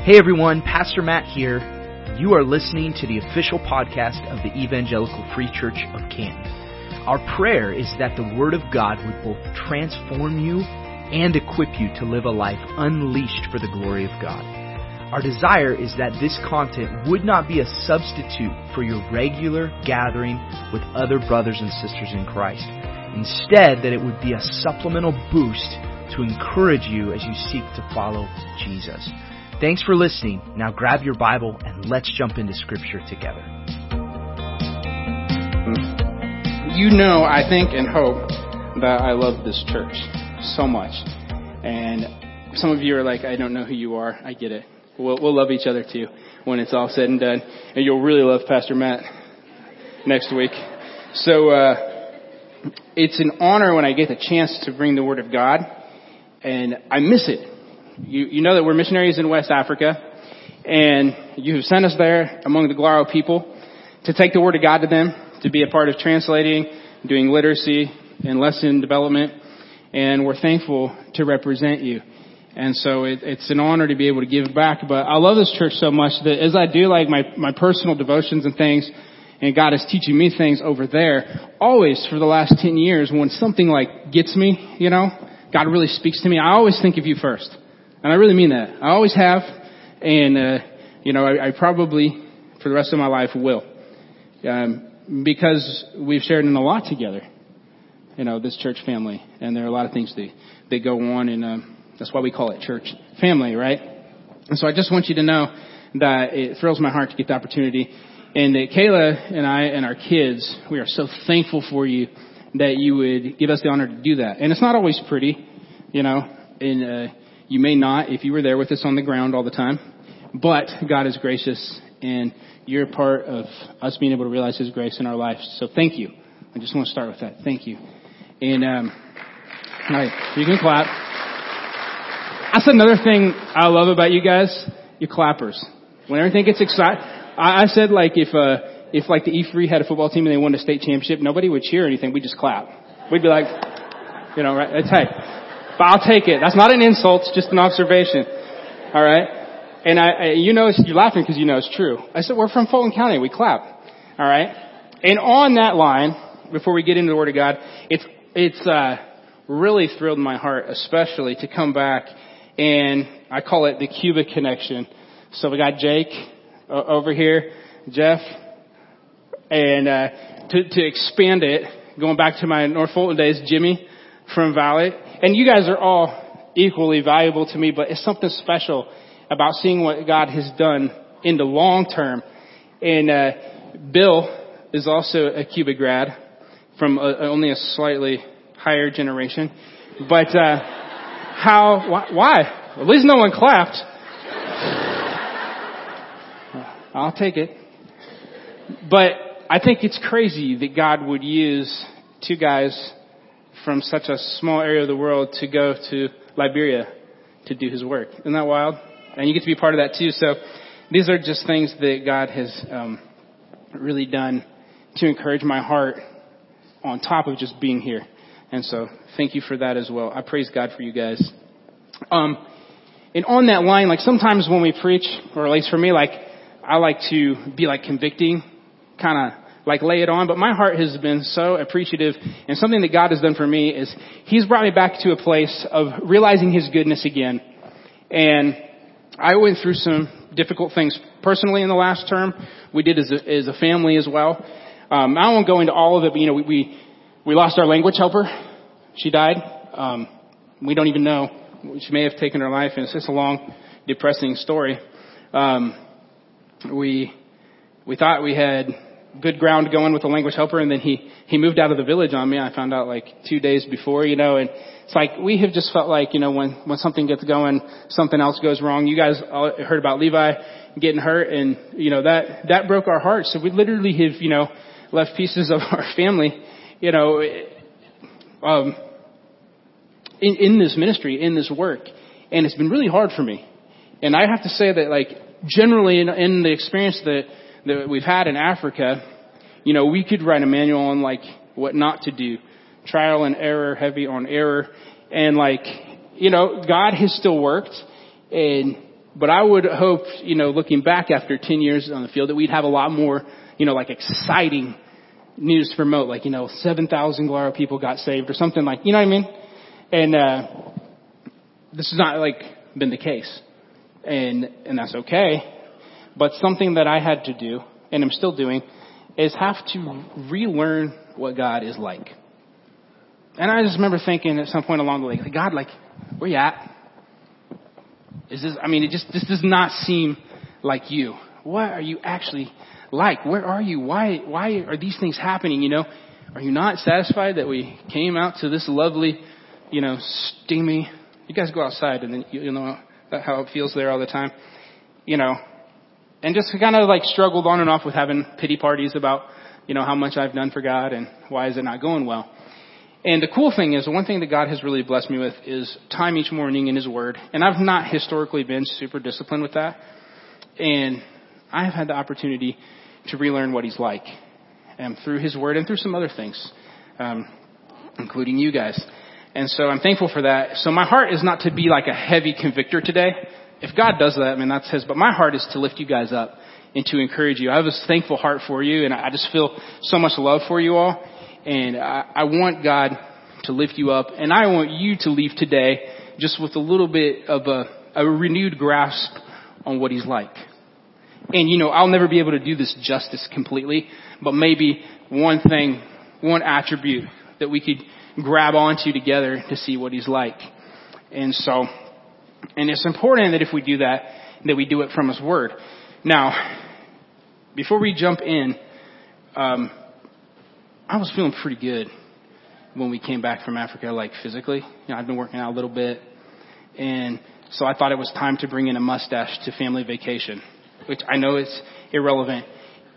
Hey everyone, Pastor Matt here. You are listening to the official podcast of the Evangelical Free Church of Canton. Our prayer is that the Word of God would both transform you and equip you to live a life unleashed for the glory of God. Our desire is that this content would not be a substitute for your regular gathering with other brothers and sisters in Christ. Instead, that it would be a supplemental boost to encourage you as you seek to follow Jesus. Thanks for listening. Now grab your Bible and let's jump into Scripture together. You know, I think and hope that I love this church so much. And some of you are like, I don't know who you are. I get it. We'll, we'll love each other too when it's all said and done. And you'll really love Pastor Matt next week. So, uh, it's an honor when I get the chance to bring the Word of God. And I miss it you, you know that we're missionaries in West Africa, and you have sent us there among the Glaro people to take the Word of God to them, to be a part of translating, doing literacy and lesson development, and we're thankful to represent you. And so it, it's an honor to be able to give back. But I love this church so much that as I do like my, my personal devotions and things, and God is teaching me things over there, always for the last 10 years, when something like gets me, you know, God really speaks to me, I always think of you first. And I really mean that. I always have, and uh, you know, I, I probably for the rest of my life will, um, because we've shared in a lot together. You know, this church family, and there are a lot of things that that go on, and um, that's why we call it church family, right? And so I just want you to know that it thrills my heart to get the opportunity, and that Kayla and I and our kids, we are so thankful for you that you would give us the honor to do that. And it's not always pretty, you know, and uh, you may not if you were there with us on the ground all the time, but God is gracious and you're part of us being able to realize His grace in our lives. So thank you. I just want to start with that. Thank you. And, um, all right, you can clap. That's another thing I love about you guys. You clappers. When everything gets excited, I, I said like if, uh, if like the E-Free had a football team and they won a state championship, nobody would cheer or anything. We'd just clap. We'd be like, you know, right? It's hey, but I'll take it. That's not an insult, it's just an observation. All right? And I, I you know, you're laughing because you know it's true. I said, we're from Fulton County. We clap. All right? And on that line, before we get into the Word of God, it's, it's, uh, really thrilled my heart, especially to come back and I call it the Cuba connection. So we got Jake uh, over here, Jeff, and, uh, to, to expand it, going back to my North Fulton days, Jimmy from Valley, and you guys are all equally valuable to me, but it's something special about seeing what God has done in the long term. And uh, Bill is also a Cuba grad from a, only a slightly higher generation. But uh, how? Why, why? At least no one clapped. I'll take it. But I think it's crazy that God would use two guys from such a small area of the world to go to Liberia to do his work. Isn't that wild? And you get to be part of that too. So these are just things that God has um, really done to encourage my heart on top of just being here. And so thank you for that as well. I praise God for you guys. Um, and on that line, like sometimes when we preach, or at least for me, like I like to be like convicting, kind of like lay it on, but my heart has been so appreciative and something that God has done for me is He's brought me back to a place of realizing His goodness again. And I went through some difficult things personally in the last term. We did as a, as a family as well. Um, I won't go into all of it, but you know, we, we, we lost our language helper. She died. Um, we don't even know. She may have taken her life and it's just a long, depressing story. Um, we, we thought we had good ground going with the language helper and then he he moved out of the village on me. I found out like two days before you know and it's like we have just felt like you know when when something gets going something else goes wrong. You guys heard about levi getting hurt and you know that that broke our hearts. So we literally have you know left pieces of our family you know um in in this ministry in this work and it's been really hard for me. And i have to say that like generally in, in the experience that that we've had in Africa, you know, we could write a manual on like what not to do. Trial and error, heavy on error. And like, you know, God has still worked and But I would hope, you know, looking back after 10 years on the field that we'd have a lot more, you know, like exciting news to promote, like, you know, 7,000 Glaro people got saved or something like, you know what I mean? And, uh, this has not like been the case. And, and that's okay. But something that I had to do, and I'm still doing, is have to relearn what God is like. And I just remember thinking at some point along the way, God, like, where you at? Is this, I mean, it just, this does not seem like you. What are you actually like? Where are you? Why, why are these things happening? You know, are you not satisfied that we came out to this lovely, you know, steamy, you guys go outside and then you'll know how it feels there all the time, you know, and just kind of like struggled on and off with having pity parties about, you know, how much I've done for God and why is it not going well. And the cool thing is, the one thing that God has really blessed me with is time each morning in His Word. And I've not historically been super disciplined with that. And I've had the opportunity to relearn what He's like. And through His Word and through some other things, um, including you guys. And so I'm thankful for that. So my heart is not to be like a heavy convictor today. If God does that, I mean, that's His. But my heart is to lift you guys up and to encourage you. I have a thankful heart for you, and I just feel so much love for you all. And I, I want God to lift you up, and I want you to leave today just with a little bit of a, a renewed grasp on what He's like. And you know, I'll never be able to do this justice completely, but maybe one thing, one attribute that we could grab onto together to see what He's like. And so, and it's important that if we do that, that we do it from His Word. Now, before we jump in, um, I was feeling pretty good when we came back from Africa, like physically. You know, I've been working out a little bit, and so I thought it was time to bring in a mustache to family vacation, which I know is irrelevant.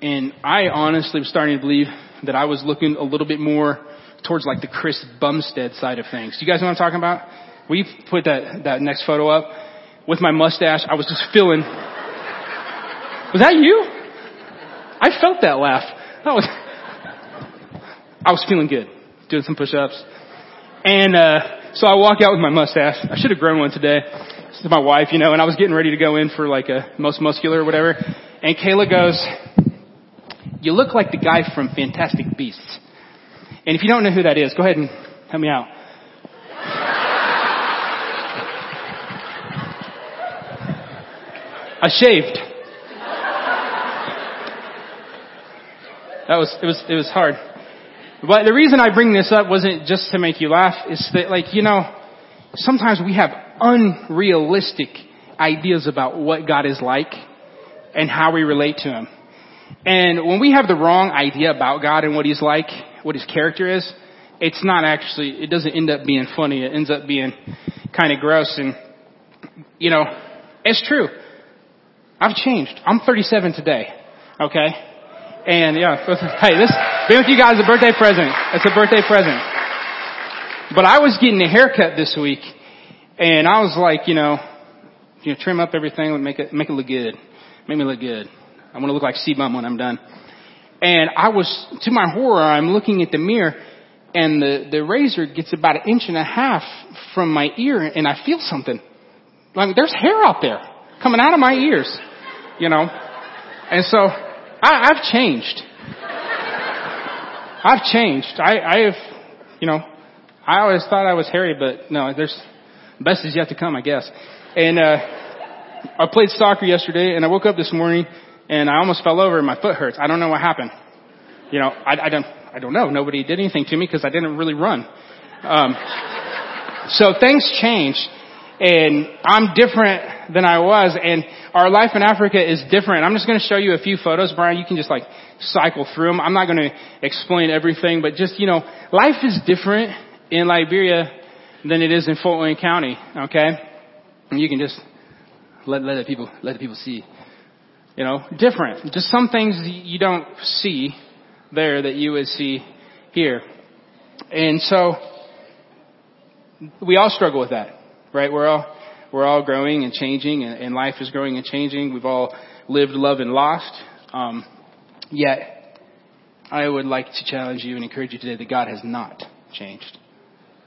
And I honestly was starting to believe that I was looking a little bit more towards like the Chris Bumstead side of things. Do you guys know what I'm talking about? We put that that next photo up with my mustache. I was just feeling. Was that you? I felt that laugh. That was. I was feeling good, doing some push-ups. And, uh, so I walk out with my mustache. I should have grown one today. This is my wife, you know, and I was getting ready to go in for like a most muscular or whatever. And Kayla goes, you look like the guy from Fantastic Beasts. And if you don't know who that is, go ahead and help me out. I shaved. That was, it was, it was hard. But the reason I bring this up wasn't just to make you laugh. It's that like, you know, sometimes we have unrealistic ideas about what God is like and how we relate to Him. And when we have the wrong idea about God and what He's like, what His character is, it's not actually, it doesn't end up being funny. It ends up being kind of gross. And, you know, it's true. I've changed. I'm 37 today. Okay? And yeah, hey, this, being with you guys is a birthday present. It's a birthday present. But I was getting a haircut this week, and I was like, you know, you know, trim up everything and make it make it look good, make me look good. I want to look like C-Bum when I'm done. And I was, to my horror, I'm looking at the mirror, and the the razor gets about an inch and a half from my ear, and I feel something. Like there's hair out there coming out of my ears, you know. And so I, I've changed. I've changed. I, I have, you know, I always thought I was hairy, but no, there's, best is yet to come, I guess. And, uh, I played soccer yesterday and I woke up this morning and I almost fell over and my foot hurts. I don't know what happened. You know, I, I don't, I don't know. Nobody did anything to me because I didn't really run. Um, so things change and I'm different than I was and our life in Africa is different. I'm just going to show you a few photos, Brian. You can just like cycle through them. I'm not going to explain everything, but just, you know, life is different in Liberia than it is in Fulton County, okay? And you can just let, let the people, let the people see. You know, different. Just some things you don't see there that you would see here. And so, we all struggle with that, right? We're all, we're all growing and changing, and, and life is growing and changing. We've all lived, loved, and lost. Um, yet, I would like to challenge you and encourage you today that God has not changed.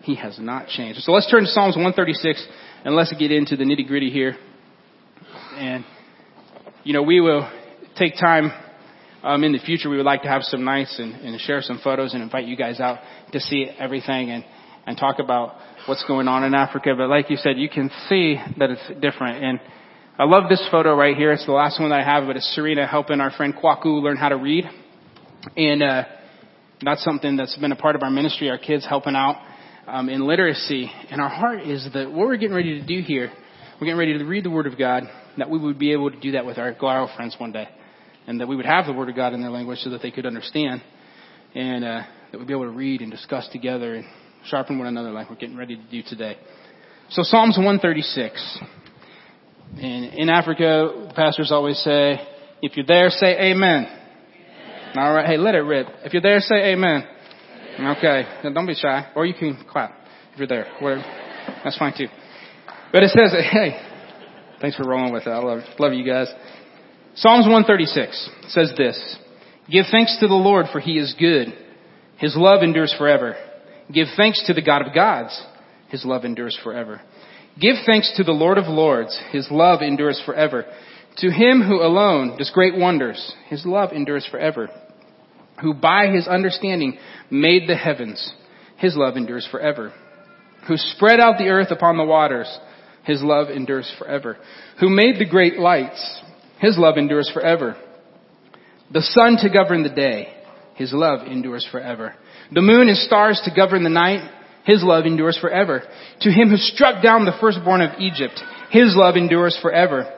He has not changed. So let's turn to Psalms 136 and let's get into the nitty gritty here. And, you know, we will take time um, in the future. We would like to have some nights and, and share some photos and invite you guys out to see everything and, and talk about what's going on in Africa. But like you said, you can see that it's different. And I love this photo right here. It's the last one that I have, but it's Serena helping our friend Kwaku learn how to read. And, uh, that's something that's been a part of our ministry, our kids helping out um, in literacy. And our heart is that what we're getting ready to do here, we're getting ready to read the Word of God, that we would be able to do that with our Glaro friends one day. And that we would have the Word of God in their language so that they could understand. And uh, that we'd be able to read and discuss together and sharpen one another like we're getting ready to do today. So Psalms 136. And in Africa, pastors always say, if you're there, say amen. All right. Hey, let it rip. If you're there, say amen. Okay. Then don't be shy. Or you can clap if you're there. Whatever. That's fine too. But it says, hey, thanks for rolling with it. I love, love you guys. Psalms 136 says this. Give thanks to the Lord for he is good. His love endures forever. Give thanks to the God of gods. His love endures forever. Give thanks to the Lord of lords. His love endures forever. To him who alone does great wonders. His love endures forever who by his understanding made the heavens. His love endures forever. Who spread out the earth upon the waters. His love endures forever. Who made the great lights. His love endures forever. The sun to govern the day. His love endures forever. The moon and stars to govern the night. His love endures forever. To him who struck down the firstborn of Egypt. His love endures forever.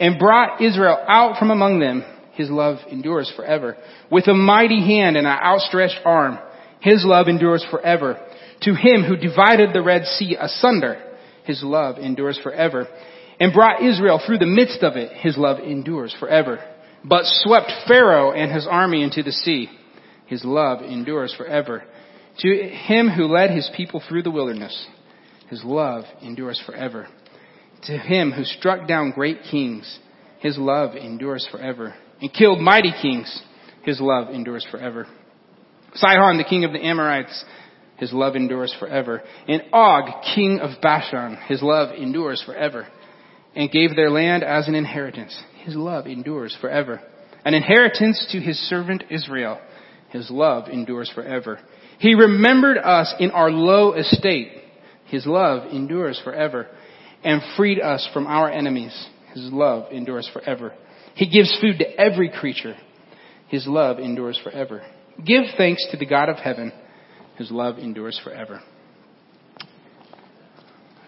And brought Israel out from among them his love endures forever. With a mighty hand and an outstretched arm, His love endures forever. To Him who divided the Red Sea asunder, His love endures forever. And brought Israel through the midst of it, His love endures forever. But swept Pharaoh and his army into the sea, His love endures forever. To Him who led His people through the wilderness, His love endures forever. To Him who struck down great kings, His love endures forever and killed mighty kings. His love endures forever. Sihon, the king of the Amorites, his love endures forever. And Og, king of Bashan, his love endures forever. And gave their land as an inheritance. His love endures forever. An inheritance to his servant Israel. His love endures forever. He remembered us in our low estate. His love endures forever. And freed us from our enemies. His love endures forever. He gives food to every creature. His love endures forever. Give thanks to the God of heaven. His love endures forever.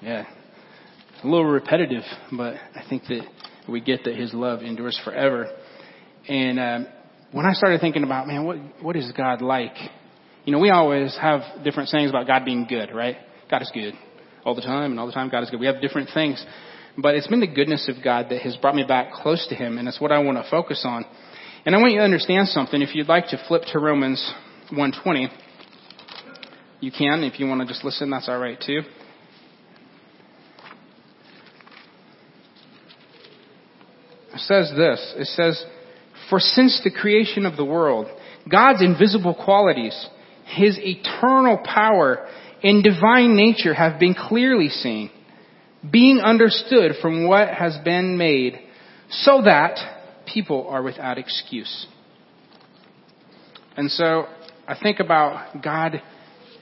Yeah. A little repetitive, but I think that we get that his love endures forever. And um, when I started thinking about, man, what what is God like? You know, we always have different sayings about God being good, right? God is good all the time, and all the time God is good. We have different things. But it's been the goodness of God that has brought me back close to Him, and it's what I want to focus on. And I want you to understand something. If you'd like to flip to Romans 120, you can. If you want to just listen, that's all right too. It says this. It says, For since the creation of the world, God's invisible qualities, His eternal power and divine nature have been clearly seen being understood from what has been made, so that people are without excuse. And so I think about God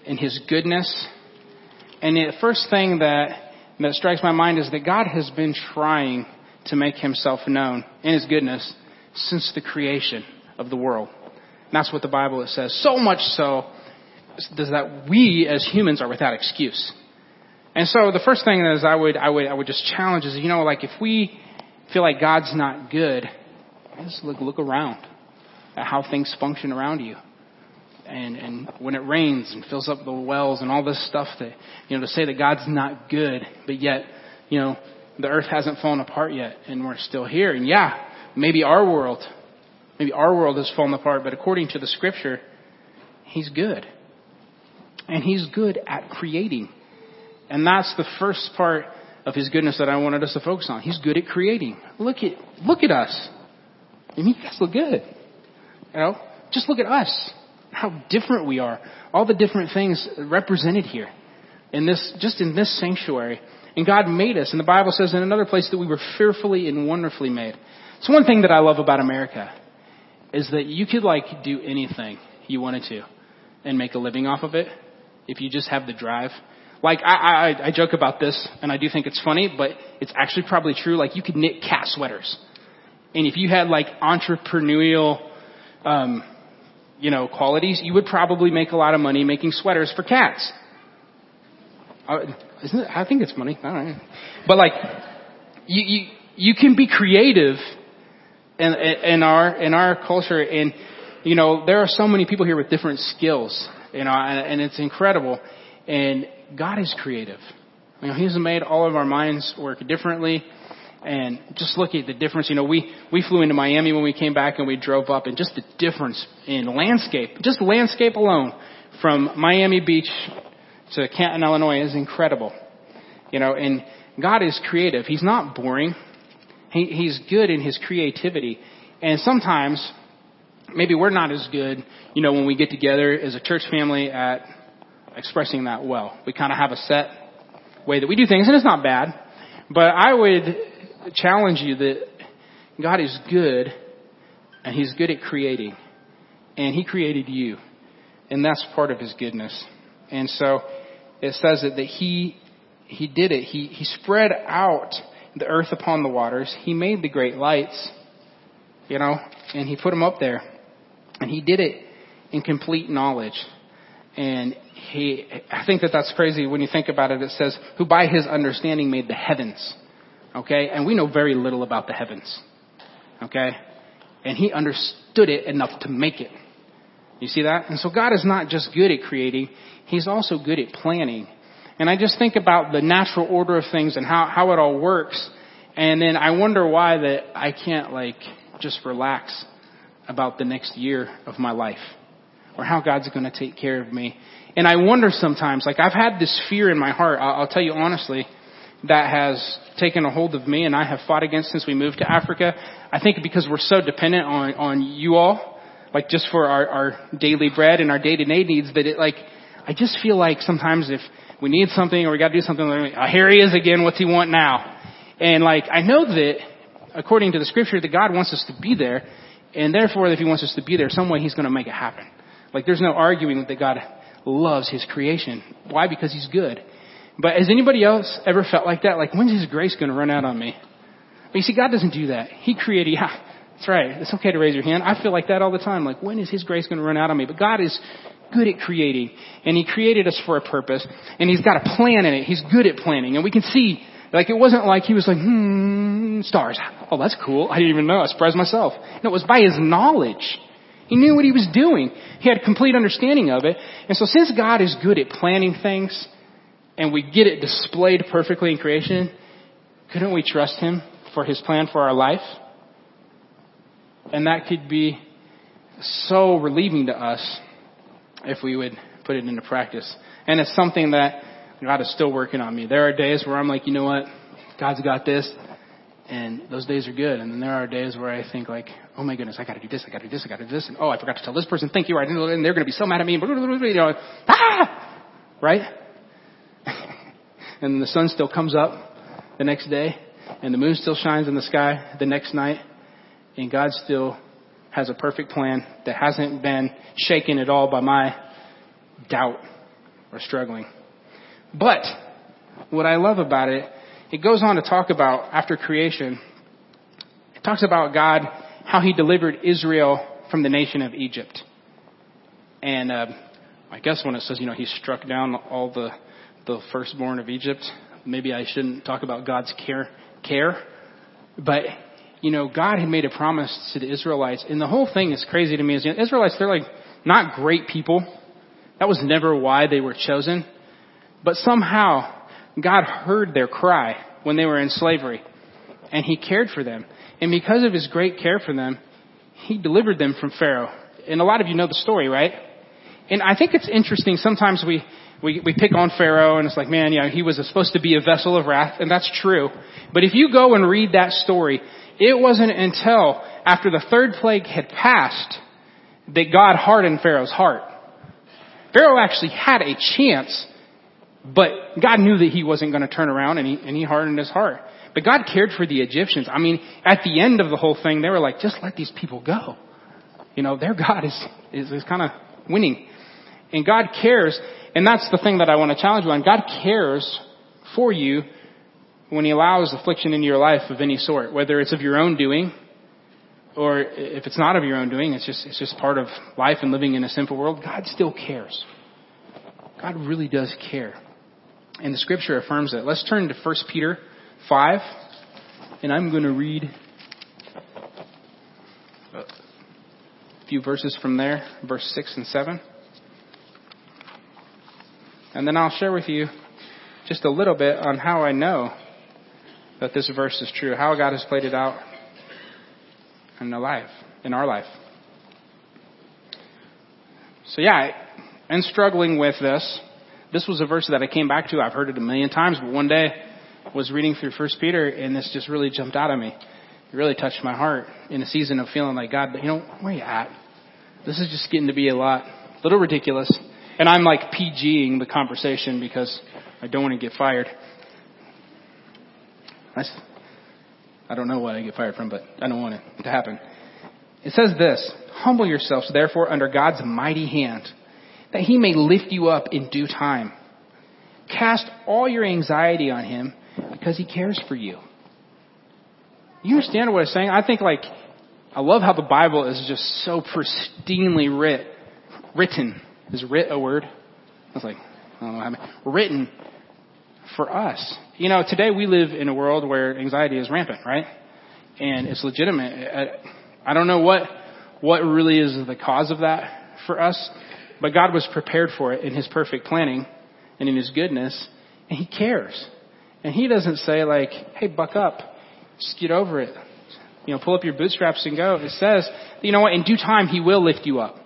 and His goodness, and the first thing that, that strikes my mind is that God has been trying to make Himself known in His goodness since the creation of the world. And that's what the Bible says. So much so does that we as humans are without excuse. And so the first thing is I would, I would, I would just challenge is, you know, like if we feel like God's not good, just look, look around at how things function around you. And, and when it rains and fills up the wells and all this stuff that, you know, to say that God's not good, but yet, you know, the earth hasn't fallen apart yet and we're still here. And yeah, maybe our world, maybe our world has fallen apart, but according to the scripture, He's good. And He's good at creating. And that's the first part of his goodness that I wanted us to focus on. He's good at creating. Look at, look at us. I mean, you guys look good. You know, just look at us. How different we are. All the different things represented here in this, just in this sanctuary. And God made us. And the Bible says in another place that we were fearfully and wonderfully made. It's one thing that I love about America is that you could like do anything you wanted to and make a living off of it if you just have the drive. Like I, I, I joke about this and I do think it's funny, but it's actually probably true. Like you could knit cat sweaters. And if you had like entrepreneurial, um, you know, qualities, you would probably make a lot of money making sweaters for cats. Uh, isn't it? I think it's money. Don't know. But like, you, you, you can be creative in, in our, in our culture and, you know, there are so many people here with different skills, you know, and, and it's incredible. And God is creative. You know, He's made all of our minds work differently. And just look at the difference. You know, we, we flew into Miami when we came back and we drove up and just the difference in landscape, just landscape alone from Miami Beach to Canton, Illinois is incredible. You know, and God is creative. He's not boring. He, he's good in his creativity. And sometimes, maybe we're not as good, you know, when we get together as a church family at expressing that well. We kind of have a set way that we do things, and it's not bad. But I would challenge you that God is good, and He's good at creating. And He created you. And that's part of His goodness. And so, it says that, that He, He did it. He, He spread out the earth upon the waters. He made the great lights, you know, and He put them up there. And He did it in complete knowledge. And he, I think that that's crazy when you think about it. It says, who by his understanding made the heavens. Okay? And we know very little about the heavens. Okay? And he understood it enough to make it. You see that? And so God is not just good at creating, he's also good at planning. And I just think about the natural order of things and how, how it all works. And then I wonder why that I can't like just relax about the next year of my life or how God's going to take care of me. And I wonder sometimes, like I've had this fear in my heart, I'll, I'll tell you honestly, that has taken a hold of me and I have fought against since we moved to Africa. I think because we're so dependent on, on you all, like just for our, our daily bread and our day-to-day needs that it like, I just feel like sometimes if we need something or we gotta do something, oh, here he is again, what's he want now? And like, I know that according to the scripture that God wants us to be there and therefore if he wants us to be there, some way he's gonna make it happen. Like there's no arguing that God loves his creation. Why? Because he's good. But has anybody else ever felt like that? Like, when's his grace going to run out on me? But you see, God doesn't do that. He created, yeah, that's right. It's okay to raise your hand. I feel like that all the time. Like, when is his grace going to run out on me? But God is good at creating. And he created us for a purpose. And he's got a plan in it. He's good at planning. And we can see, like, it wasn't like he was like, hmm, stars. Oh, that's cool. I didn't even know. I surprised myself. No, it was by his knowledge. He knew what he was doing. He had complete understanding of it. And so since God is good at planning things and we get it displayed perfectly in creation, couldn't we trust him for his plan for our life? And that could be so relieving to us if we would put it into practice. And it's something that God is still working on me. There are days where I'm like, you know what? God's got this. And those days are good. And then there are days where I think like, oh my goodness, I gotta do this, I gotta do this, I gotta do this. And oh, I forgot to tell this person, thank you, and they're gonna be so mad at me. You know, ah! Right? and the sun still comes up the next day, and the moon still shines in the sky the next night, and God still has a perfect plan that hasn't been shaken at all by my doubt or struggling. But what I love about it it goes on to talk about, after creation, it talks about God, how he delivered Israel from the nation of Egypt. And uh, I guess when it says, you know, he struck down all the, the firstborn of Egypt, maybe I shouldn't talk about God's care, care. But, you know, God had made a promise to the Israelites, and the whole thing is crazy to me. Is you know, Israelites, they're like not great people. That was never why they were chosen. But somehow, God heard their cry when they were in slavery, and He cared for them. And because of His great care for them, He delivered them from Pharaoh. And a lot of you know the story, right? And I think it's interesting. Sometimes we, we, we pick on Pharaoh and it's like, man, yeah, he was supposed to be a vessel of wrath, and that's true. But if you go and read that story, it wasn't until after the third plague had passed that God hardened Pharaoh's heart. Pharaoh actually had a chance But God knew that he wasn't going to turn around and he, and he hardened his heart. But God cared for the Egyptians. I mean, at the end of the whole thing, they were like, just let these people go. You know, their God is, is, is kind of winning. And God cares. And that's the thing that I want to challenge you on. God cares for you when he allows affliction into your life of any sort, whether it's of your own doing or if it's not of your own doing, it's just, it's just part of life and living in a sinful world. God still cares. God really does care. And the scripture affirms it. Let's turn to 1 Peter 5, and I'm going to read a few verses from there, verse 6 and 7. And then I'll share with you just a little bit on how I know that this verse is true, how God has played it out in the life, in our life. So yeah, I'm struggling with this. This was a verse that I came back to. I've heard it a million times, but one day I was reading through First Peter, and this just really jumped out at me. It really touched my heart in a season of feeling like God, you know, where are you at? This is just getting to be a lot, a little ridiculous. And I'm like PGing the conversation because I don't want to get fired. I, I don't know what I get fired from, but I don't want it to happen. It says this, humble yourselves therefore under God's mighty hand, that he may lift you up in due time. Cast all your anxiety on him because he cares for you. You understand what I'm saying? I think like, I love how the Bible is just so pristinely writ, written. Is writ a word? I was like, I don't know how many. Written for us. You know, today we live in a world where anxiety is rampant, right? And it's legitimate. I don't know what, what really is the cause of that for us, but God was prepared for it in His perfect planning and in His goodness, and He cares. And He doesn't say like, hey, buck up, just get over it. You know, pull up your bootstraps and go. It says, you know what, in due time He will lift you up.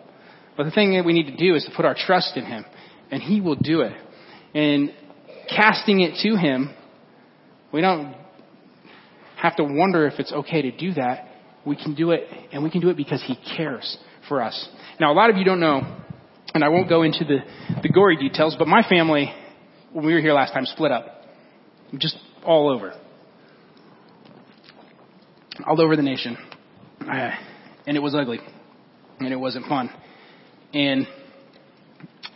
But the thing that we need to do is to put our trust in Him, and He will do it. And casting it to Him, we don't have to wonder if it's okay to do that. We can do it, and we can do it because He cares for us. Now, a lot of you don't know, and I won't go into the, the gory details, but my family, when we were here last time, split up. Just all over. All over the nation. Uh, and it was ugly. And it wasn't fun. And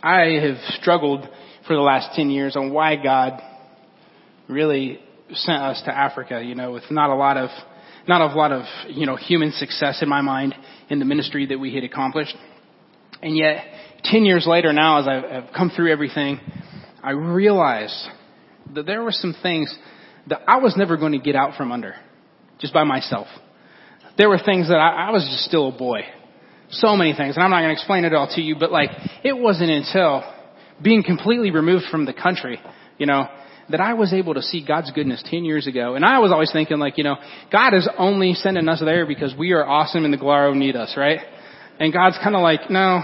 I have struggled for the last 10 years on why God really sent us to Africa, you know, with not a lot of, not a lot of, you know, human success in my mind in the ministry that we had accomplished. And yet, 10 years later now, as I've come through everything, I realized that there were some things that I was never going to get out from under, just by myself. There were things that I, I was just still a boy. So many things, and I'm not going to explain it all to you, but like, it wasn't until being completely removed from the country, you know, that I was able to see God's goodness 10 years ago. And I was always thinking like, you know, God is only sending us there because we are awesome and the Glaro need us, right? And God's kind of like, no,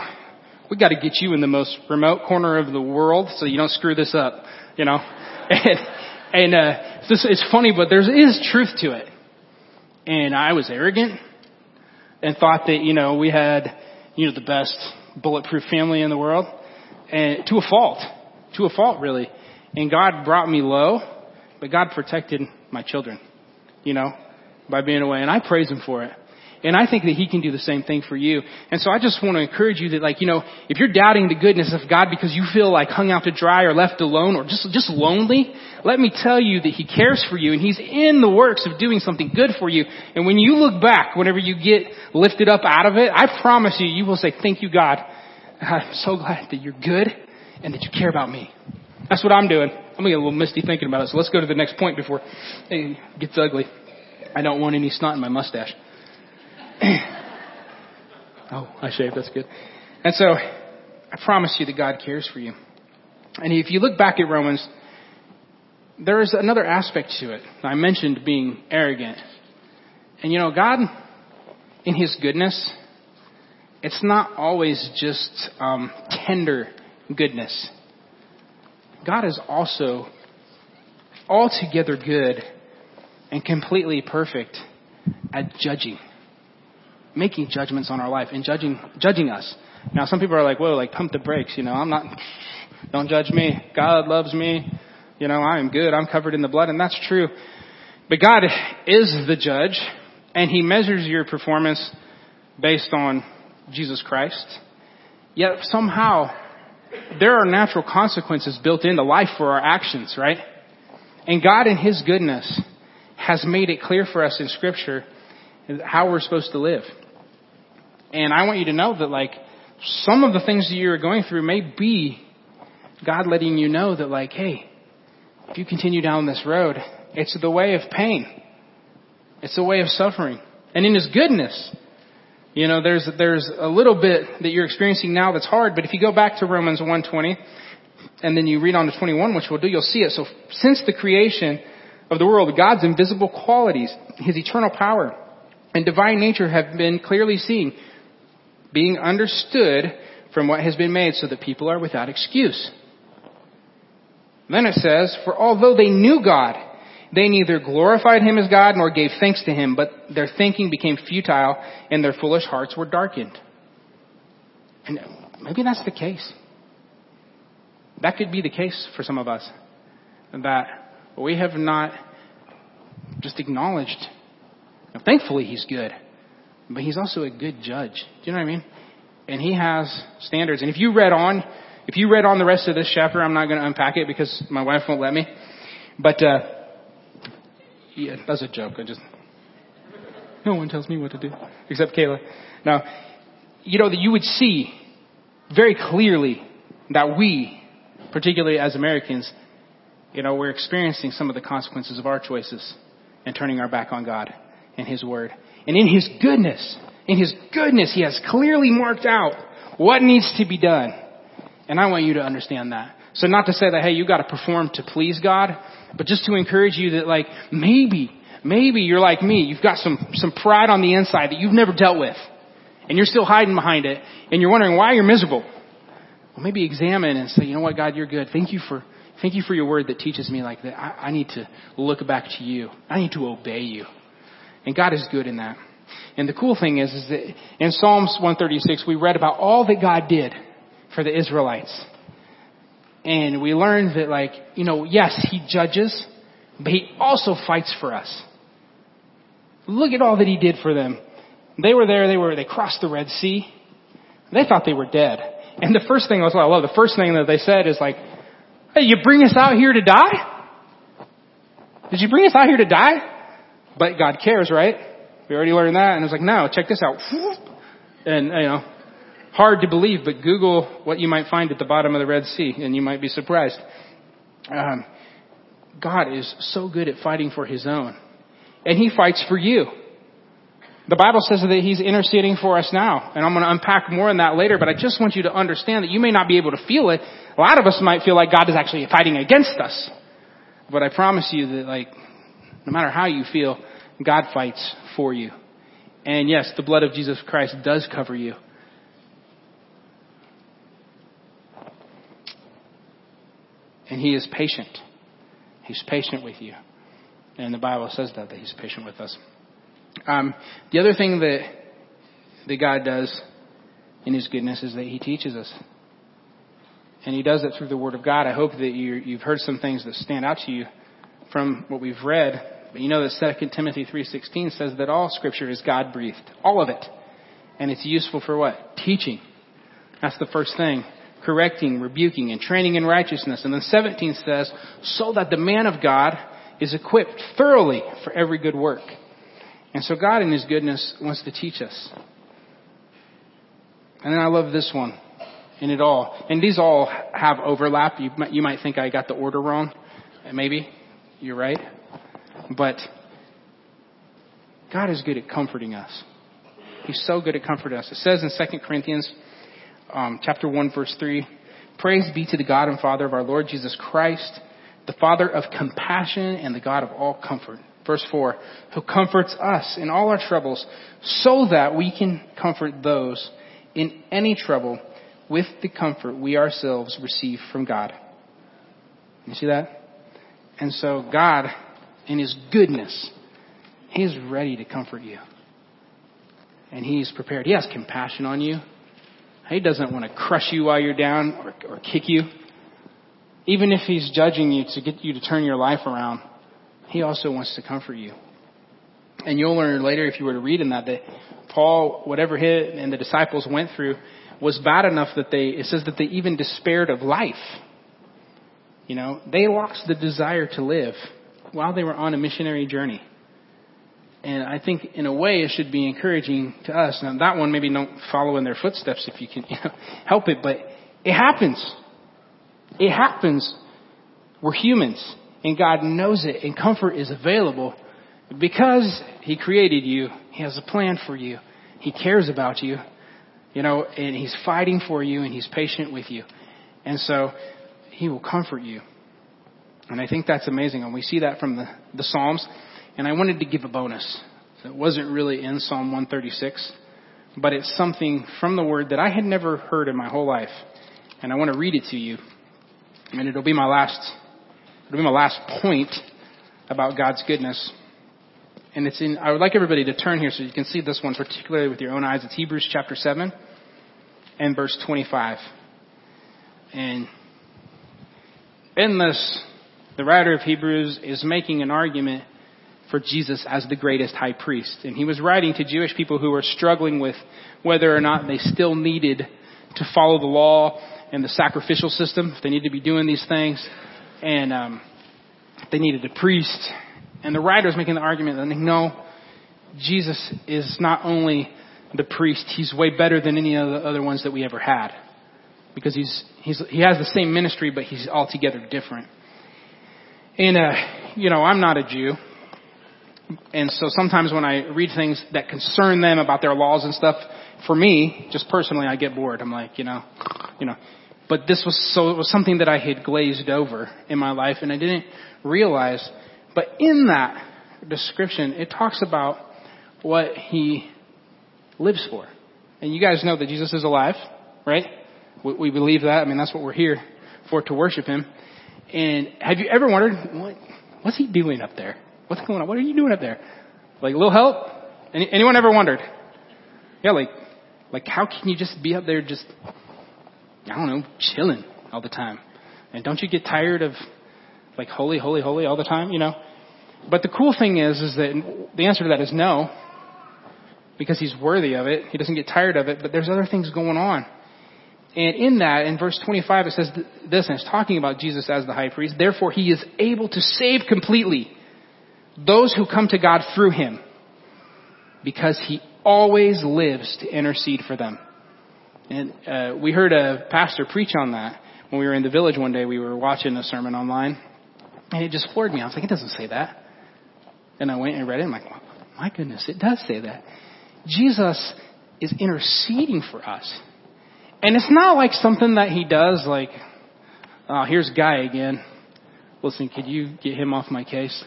we got to get you in the most remote corner of the world so you don't screw this up, you know? And, and, uh, it's, it's funny, but there is truth to it. And I was arrogant and thought that, you know, we had, you know, the best bulletproof family in the world and to a fault, to a fault really. And God brought me low, but God protected my children, you know, by being away. And I praise Him for it. And I think that He can do the same thing for you. And so I just want to encourage you that like, you know, if you're doubting the goodness of God because you feel like hung out to dry or left alone or just, just lonely, let me tell you that He cares for you and He's in the works of doing something good for you. And when you look back, whenever you get lifted up out of it, I promise you, you will say, thank you God I'm so glad that you're good and that you care about me. That's what I'm doing. I'm gonna get a little misty thinking about it. So let's go to the next point before it gets ugly. I don't want any snot in my mustache. oh, I shaved. That's good. And so, I promise you that God cares for you. And if you look back at Romans, there is another aspect to it. I mentioned being arrogant. And you know, God, in His goodness, it's not always just um, tender goodness. God is also altogether good and completely perfect at judging, making judgments on our life and judging, judging us. Now some people are like, whoa, like pump the brakes, you know, I'm not, don't judge me. God loves me. You know, I am good. I'm covered in the blood. And that's true. But God is the judge and he measures your performance based on Jesus Christ. Yet somehow there are natural consequences built into life for our actions, right? And God in his goodness has made it clear for us in scripture how we're supposed to live. And I want you to know that like some of the things that you're going through may be God letting you know that like, hey, if you continue down this road, it's the way of pain. It's the way of suffering. And in His goodness, you know, there's, there's a little bit that you're experiencing now that's hard, but if you go back to Romans 1.20, and then you read on to 21, which we'll do, you'll see it. So since the creation of the world, God's invisible qualities, His eternal power, and divine nature have been clearly seen, being understood from what has been made so that people are without excuse. Then it says, for although they knew God, they neither glorified him as God nor gave thanks to him, but their thinking became futile and their foolish hearts were darkened. And maybe that's the case. That could be the case for some of us. That we have not just acknowledged. Now, thankfully, he's good, but he's also a good judge. Do you know what I mean? And he has standards. And if you read on, if you read on the rest of this chapter, I'm not going to unpack it because my wife won't let me. But uh, yeah, that's a joke. I just no one tells me what to do except Kayla. Now, you know that you would see very clearly that we, particularly as Americans, you know, we're experiencing some of the consequences of our choices and turning our back on God and His Word. And in His goodness, in His goodness, He has clearly marked out what needs to be done. And I want you to understand that. So not to say that, hey, you gotta perform to please God, but just to encourage you that like, maybe, maybe you're like me. You've got some, some pride on the inside that you've never dealt with. And you're still hiding behind it. And you're wondering why you're miserable. Well, maybe examine and say, you know what, God, you're good. Thank you for, thank you for your word that teaches me like that. I, I need to look back to you. I need to obey you. And God is good in that. And the cool thing is, is that in Psalms 136, we read about all that God did for the Israelites. And we learned that like, you know, yes, he judges, but he also fights for us. Look at all that he did for them. They were there, they were, they crossed the Red Sea. They thought they were dead. And the first thing was what I love, the first thing that they said is like, hey, you bring us out here to die? Did you bring us out here to die? But God cares, right? We already learned that. And it's like, no, check this out. And, you know, hard to believe, but Google what you might find at the bottom of the Red Sea, and you might be surprised. Um, God is so good at fighting for His own, and He fights for you. The Bible says that He's interceding for us now, and I'm going to unpack more on that later. But I just want you to understand that you may not be able to feel it. A lot of us might feel like God is actually fighting against us, but I promise you that, like, no matter how you feel, God fights for you. And yes, the blood of Jesus Christ does cover you. And he is patient. He's patient with you. And the Bible says that, that he's patient with us. Um, the other thing that, that God does in his goodness is that he teaches us. And he does it through the Word of God. I hope that you, you've heard some things that stand out to you from what we've read. But you know that 2 Timothy 3.16 says that all Scripture is God-breathed. All of it. And it's useful for what? Teaching. That's the first thing correcting, rebuking, and training in righteousness. And then 17 says, so that the man of God is equipped thoroughly for every good work. And so God in His goodness wants to teach us. And then I love this one in it all. And these all have overlap. You might, you might think I got the order wrong. Maybe. You're right. But God is good at comforting us. He's so good at comforting us. It says in 2 Corinthians um, chapter 1, verse 3. Praise be to the God and Father of our Lord Jesus Christ, the Father of compassion and the God of all comfort. Verse 4, who comforts us in all our troubles so that we can comfort those in any trouble with the comfort we ourselves receive from God. You see that? And so God, in His goodness, He is ready to comfort you. And He's prepared. He has compassion on you. He doesn't want to crush you while you're down or, or kick you. Even if he's judging you to get you to turn your life around, he also wants to comfort you. And you'll learn later if you were to read in that that Paul, whatever he and the disciples went through, was bad enough that they, it says that they even despaired of life. You know, they lost the desire to live while they were on a missionary journey. And I think in a way it should be encouraging to us. Now that one maybe don't follow in their footsteps if you can you know, help it, but it happens. It happens. We're humans and God knows it and comfort is available because He created you. He has a plan for you. He cares about you, you know, and He's fighting for you and He's patient with you. And so He will comfort you. And I think that's amazing. And we see that from the, the Psalms. And I wanted to give a bonus. It wasn't really in Psalm 136, but it's something from the Word that I had never heard in my whole life. And I want to read it to you. And it'll be my last, it'll be my last point about God's goodness. And it's in, I would like everybody to turn here so you can see this one particularly with your own eyes. It's Hebrews chapter 7 and verse 25. And in this, the writer of Hebrews is making an argument for Jesus as the greatest high priest. And he was writing to Jewish people who were struggling with whether or not they still needed to follow the law and the sacrificial system, if they needed to be doing these things, and um, they needed a priest. And the writer is making the argument that no, Jesus is not only the priest, he's way better than any of the other ones that we ever had. Because he's, he's, he has the same ministry, but he's altogether different. And, uh, you know, I'm not a Jew. And so sometimes when I read things that concern them about their laws and stuff, for me, just personally, I get bored. I'm like, you know, you know. But this was so it was something that I had glazed over in my life, and I didn't realize. But in that description, it talks about what he lives for. And you guys know that Jesus is alive, right? We, we believe that. I mean, that's what we're here for to worship him. And have you ever wondered what what's he doing up there? What's going on? What are you doing up there? Like a little help? Any, anyone ever wondered? Yeah, like, like how can you just be up there just, I don't know, chilling all the time? And don't you get tired of like holy, holy, holy all the time, you know? But the cool thing is, is that the answer to that is no. Because he's worthy of it. He doesn't get tired of it, but there's other things going on. And in that, in verse 25, it says this, and it's talking about Jesus as the high priest. Therefore, he is able to save completely those who come to God through him because he always lives to intercede for them. And uh, we heard a pastor preach on that when we were in the village one day. We were watching a sermon online, and it just floored me. I was like, it doesn't say that. And I went and read it. I'm like, my goodness, it does say that. Jesus is interceding for us. And it's not like something that he does like, oh, here's Guy again. Listen, could you get him off my case?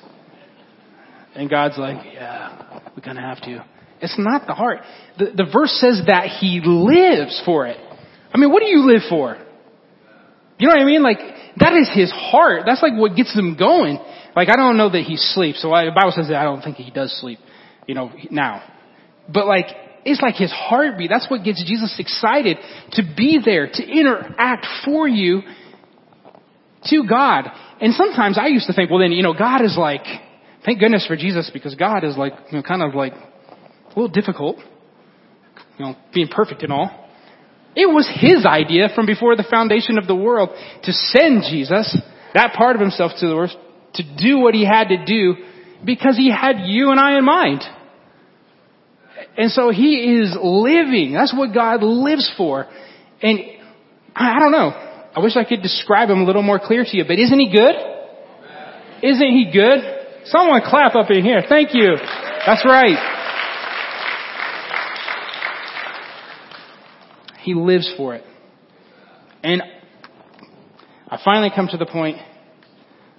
And God's like, yeah, we're going to have to. It's not the heart. The, the verse says that he lives for it. I mean, what do you live for? You know what I mean? Like, that is his heart. That's like what gets him going. Like, I don't know that he sleeps. So I, the Bible says that I don't think he does sleep, you know, now. But like, it's like his heartbeat. That's what gets Jesus excited to be there, to interact for you to God. And sometimes I used to think, well then, you know, God is like, Thank goodness for Jesus because God is like, you know, kind of like a little difficult, you know, being perfect and all. It was His idea from before the foundation of the world to send Jesus, that part of Himself to the earth, to do what He had to do because He had you and I in mind. And so He is living. That's what God lives for. And I don't know. I wish I could describe Him a little more clear to you, but isn't He good? Isn't He good? Someone clap up in here. Thank you. That's right. He lives for it. And I finally come to the point,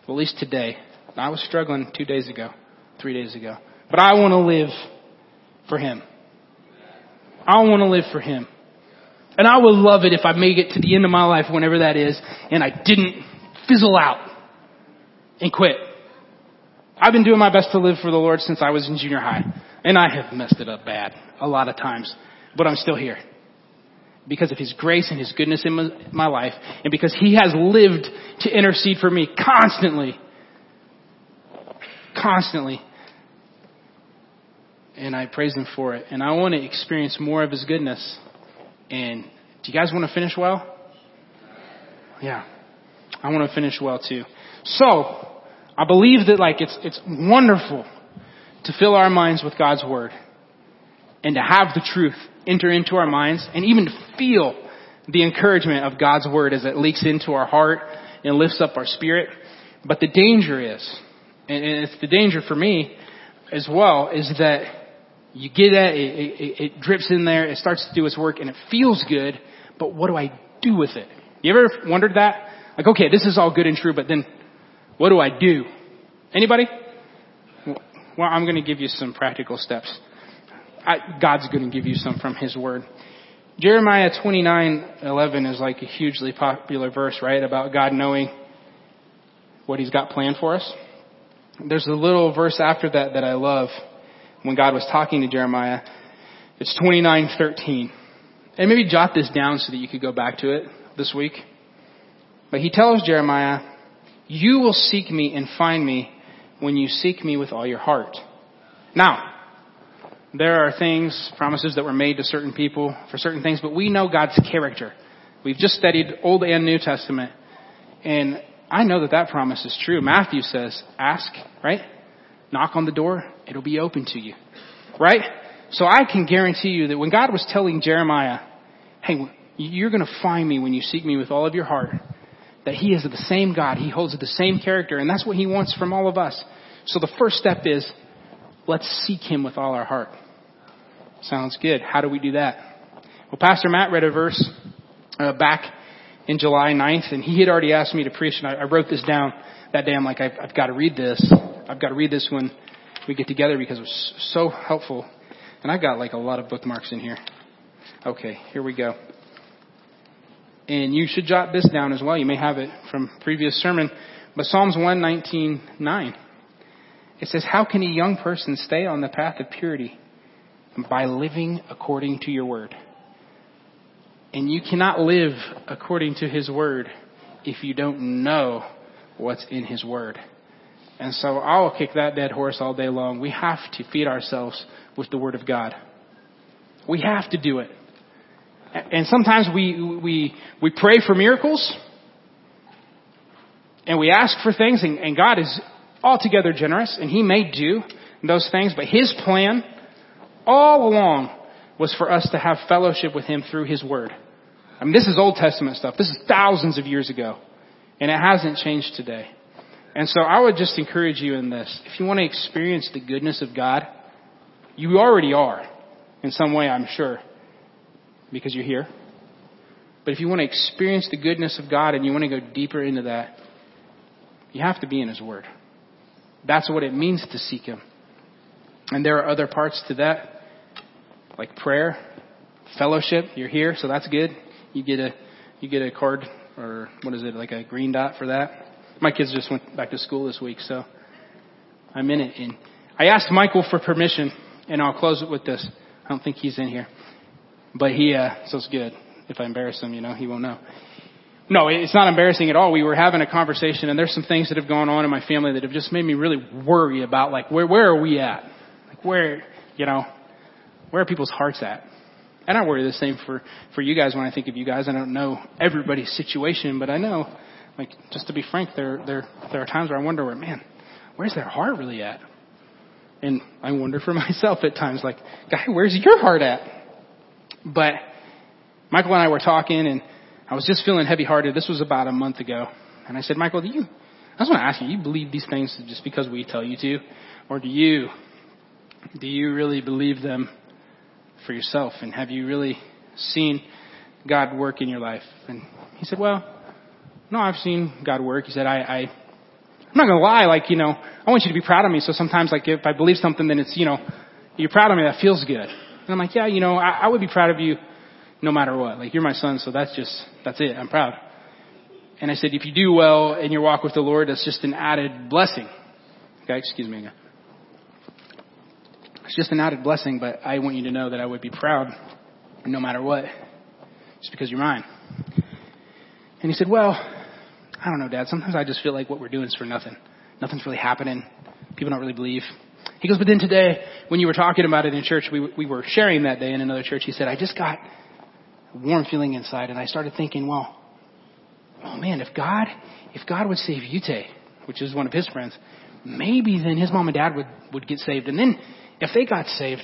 at least today. I was struggling two days ago, three days ago. But I want to live for Him. I want to live for Him. And I would love it if I make it to the end of my life, whenever that is, and I didn't fizzle out and quit. I've been doing my best to live for the Lord since I was in junior high. And I have messed it up bad a lot of times. But I'm still here. because of His grace and His goodness in my life, and because He has lived to intercede for me constantly. Constantly. And I praise Him for it. And I want to experience more of His goodness. And do you guys want to finish well? Yeah. I want to finish well too. So, I believe that like it's, it's wonderful to fill our minds with God's Word and to have the truth enter into our minds and even to feel the encouragement of God's Word as it leaks into our heart and lifts up our spirit. But the danger is, and it's the danger for me as well, is that you get it, it, it, it drips in there, it starts to do its work and it feels good, but what do I do with it? You ever wondered that? Like, okay, this is all good and true, but then what do I do? Anybody? Well, I'm going to give you some practical steps. I, God's going to give you some from His Word. Jeremiah 29:11 is like a hugely popular verse, right? About God knowing what He's got planned for us. There's a little verse after that that I love when God was talking to Jeremiah. It's 29:13. And maybe jot this down so that you could go back to it this week. But he tells Jeremiah, You will seek me and find me when you seek me with all your heart. Now, there are things, promises that were made to certain people for certain things, but we know God's character. We've just studied Old and New Testament, and I know that that promise is true. Matthew says, ask, right? Knock on the door, it'll be open to you. Right? So I can guarantee you that when God was telling Jeremiah, hey, you're going to find me when you seek me with all of your heart, that He is the same God. He holds the same character, and that's what He wants from all of us. So the first step is, let's seek Him with all our heart. Sounds good. How do we do that? Well, Pastor Matt read a verse uh, back in July 9th, and he had already asked me to preach, and I, I wrote this down that day. I'm like, I've, I've got to read this. I've got to read this when we get together because it was so helpful. And I got like a lot of bookmarks in here. Okay, here we go. And you should jot this down as well. You may have it from previous sermon. But Psalms 119.9. It says, How can a young person stay on the path of purity? By living according to your word. And you cannot live according to his word if you don't know what's in his word. And so I'll kick that dead horse all day long. We have to feed ourselves with the word of God. We have to do it. And sometimes we, we, we pray for miracles and we ask for things and, and God is altogether generous and He may do those things, but His plan all along was for us to have fellowship with Him through His Word. I mean, this is Old Testament stuff. This is thousands of years ago. And it hasn't changed today. And so I would just encourage you in this. If you want to experience the goodness of God, you already are in some way, I'm sure because you're here. But if you want to experience the goodness of God and you want to go deeper into that, you have to be in His Word. That's what it means to seek Him. And there are other parts to that, like prayer, fellowship. You're here, so that's good. You get a you get a card or what is it like a green dot for that. My kids just went back to school this week, so I'm in it. And I asked Michael for permission, and I'll close it with this. I don't think he's in here. But he, uh, so it's good. If I embarrass him, you know, he won't know. No, it's not embarrassing at all. We were having a conversation and there's some things that have gone on in my family that have just made me really worry about like where, where are we at? Like where, you know, where are people's hearts at? And I worry the same for, for you guys when I think of you guys. I don't know everybody's situation, but I know, like, just to be frank, there, there, there are times where I wonder where, man, where's their heart really at? And I wonder for myself at times, like, guy, where's your heart at? But Michael and I were talking, and I was just feeling heavy hearted. This was about a month ago. And I said, Michael, do you, I just want to ask you, do you believe these things just because we tell you to? Or do you, do you really believe them for yourself? And have you really seen God work in your life? And he said, well, no, I've seen God work. He said, I, I I'm not gonna lie, like, you know, I want you to be proud of me. So sometimes, like, if I believe something, then it's, you know, you're proud of me, that feels good. And I'm like, yeah, you know, I, I would be proud of you no matter what. Like, you're my son, so that's just, that's it. I'm proud. And I said, if you do well in your walk with the Lord, that's just an added blessing. Okay, excuse me again. It's just an added blessing, but I want you to know that I would be proud no matter what. just because you're mine. And he said, well, I don't know, Dad. Sometimes I just feel like what we're doing is for nothing. Nothing's really happening. People don't really believe. He goes, but then today, when you were talking about it in church, we, we were sharing that day in another church. He said, I just got a warm feeling inside, and I started thinking, well, oh man, if God, if God would save Yute, which is one of his friends, maybe then his mom and dad would, would get saved. And then if they got saved,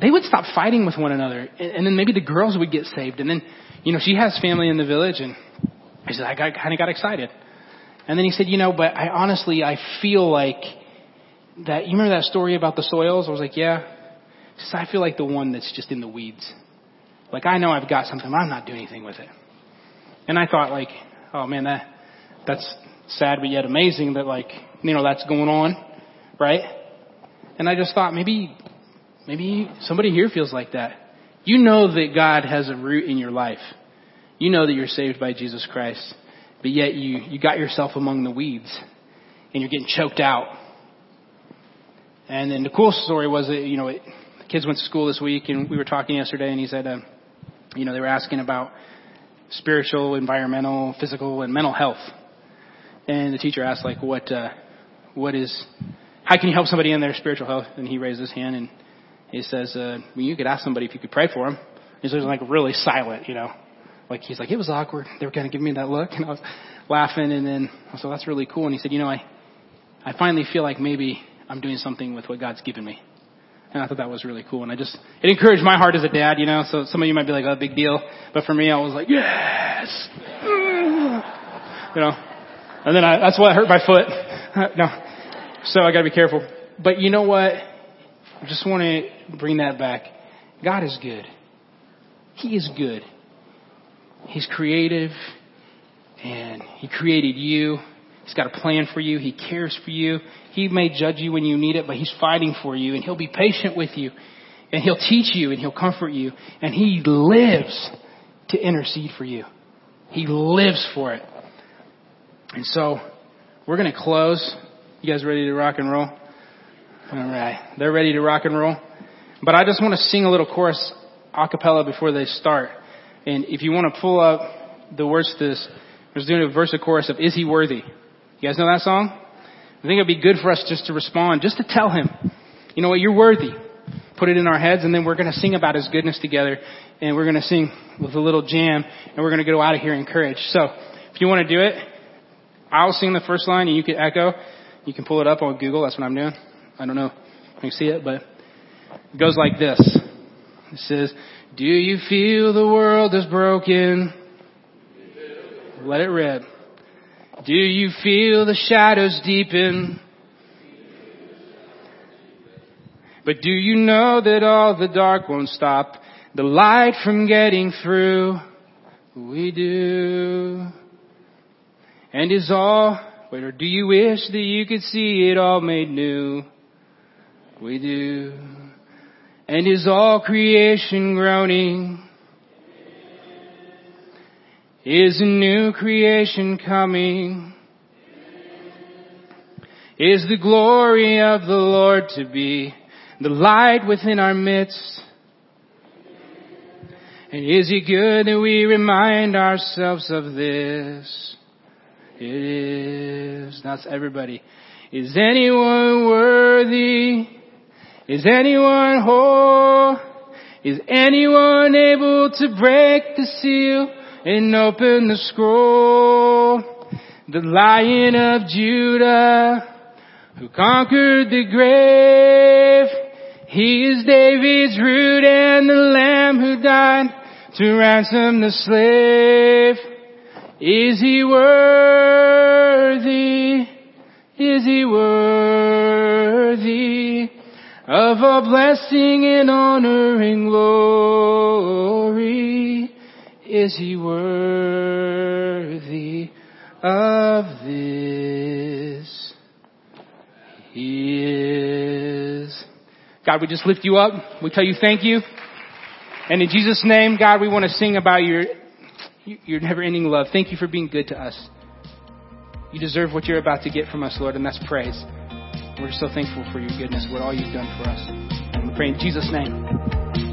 they would stop fighting with one another. And, and then maybe the girls would get saved. And then, you know, she has family in the village and he said, I kind of got excited. And then he said, you know, but I honestly, I feel like that, you remember that story about the soils? I was like, yeah. He says, I feel like the one that's just in the weeds. Like I know I've got something, but I'm not doing anything with it. And I thought like, oh man, that, that's sad but yet amazing that like, you know, that's going on, right? And I just thought maybe, maybe somebody here feels like that. You know that God has a root in your life. You know that you're saved by Jesus Christ, but yet you, you got yourself among the weeds and you're getting choked out. And then the cool story was that, you know, it, the kids went to school this week and we were talking yesterday and he said, uh, you know, they were asking about spiritual, environmental, physical, and mental health. And the teacher asked, like, what, uh, what is, how can you help somebody in their spiritual health? And he raised his hand and he says, uh, well, you could ask somebody if you could pray for him. He's like really silent, you know. Like he's like, it was awkward. They were kind of giving me that look and I was laughing and then I said, that's really cool. And he said, you know, I, I finally feel like maybe I'm doing something with what God's given me. And I thought that was really cool. And I just, it encouraged my heart as a dad, you know, so some of you might be like, oh, big deal. But for me, I was like, yes! You know, and then I, that's what hurt my foot. no. So I gotta be careful. But you know what? I just want to bring that back. God is good. He is good. He's creative and He created you. He's got a plan for you. He cares for you. He may judge you when you need it, but He's fighting for you and He'll be patient with you and He'll teach you and He'll comfort you and He lives to intercede for you. He lives for it. And so we're going to close. You guys ready to rock and roll? All right. They're ready to rock and roll. But I just want to sing a little chorus a cappella before they start. And if you want to pull up the words to this, was doing a verse of chorus of Is He Worthy? You guys know that song? I think it'd be good for us just to respond, just to tell Him, you know what, you're worthy. Put it in our heads and then we're going to sing about His goodness together and we're going to sing with a little jam and we're going to go out of here encouraged. So if you want to do it, I'll sing the first line and you can echo. You can pull it up on Google. That's what I'm doing. I don't know if you see it, but it goes like this. It says, Do you feel the world is broken? Let it rip. Do you feel the shadows deepen? But do you know that all the dark won't stop the light from getting through? We do. And is all, wait, or do you wish that you could see it all made new? We do. And is all creation groaning? Is a new creation coming? Is the glory of the Lord to be the light within our midst? And is it good that we remind ourselves of this? It is. That's everybody. Is anyone worthy? Is anyone whole? Is anyone able to break the seal and open the scroll? The lion of Judah who conquered the grave. He is David's root and the lamb who died to ransom the slave. Is he worthy? Is he worthy of all blessing and honor and glory? Is he worthy of this? He is. God, we just lift you up. We tell you thank you. And in Jesus' name, God, we want to sing about your your never ending love. Thank you for being good to us. You deserve what you're about to get from us, Lord, and that's praise. We're so thankful for your goodness, what all you've done for us. And we pray in Jesus' name.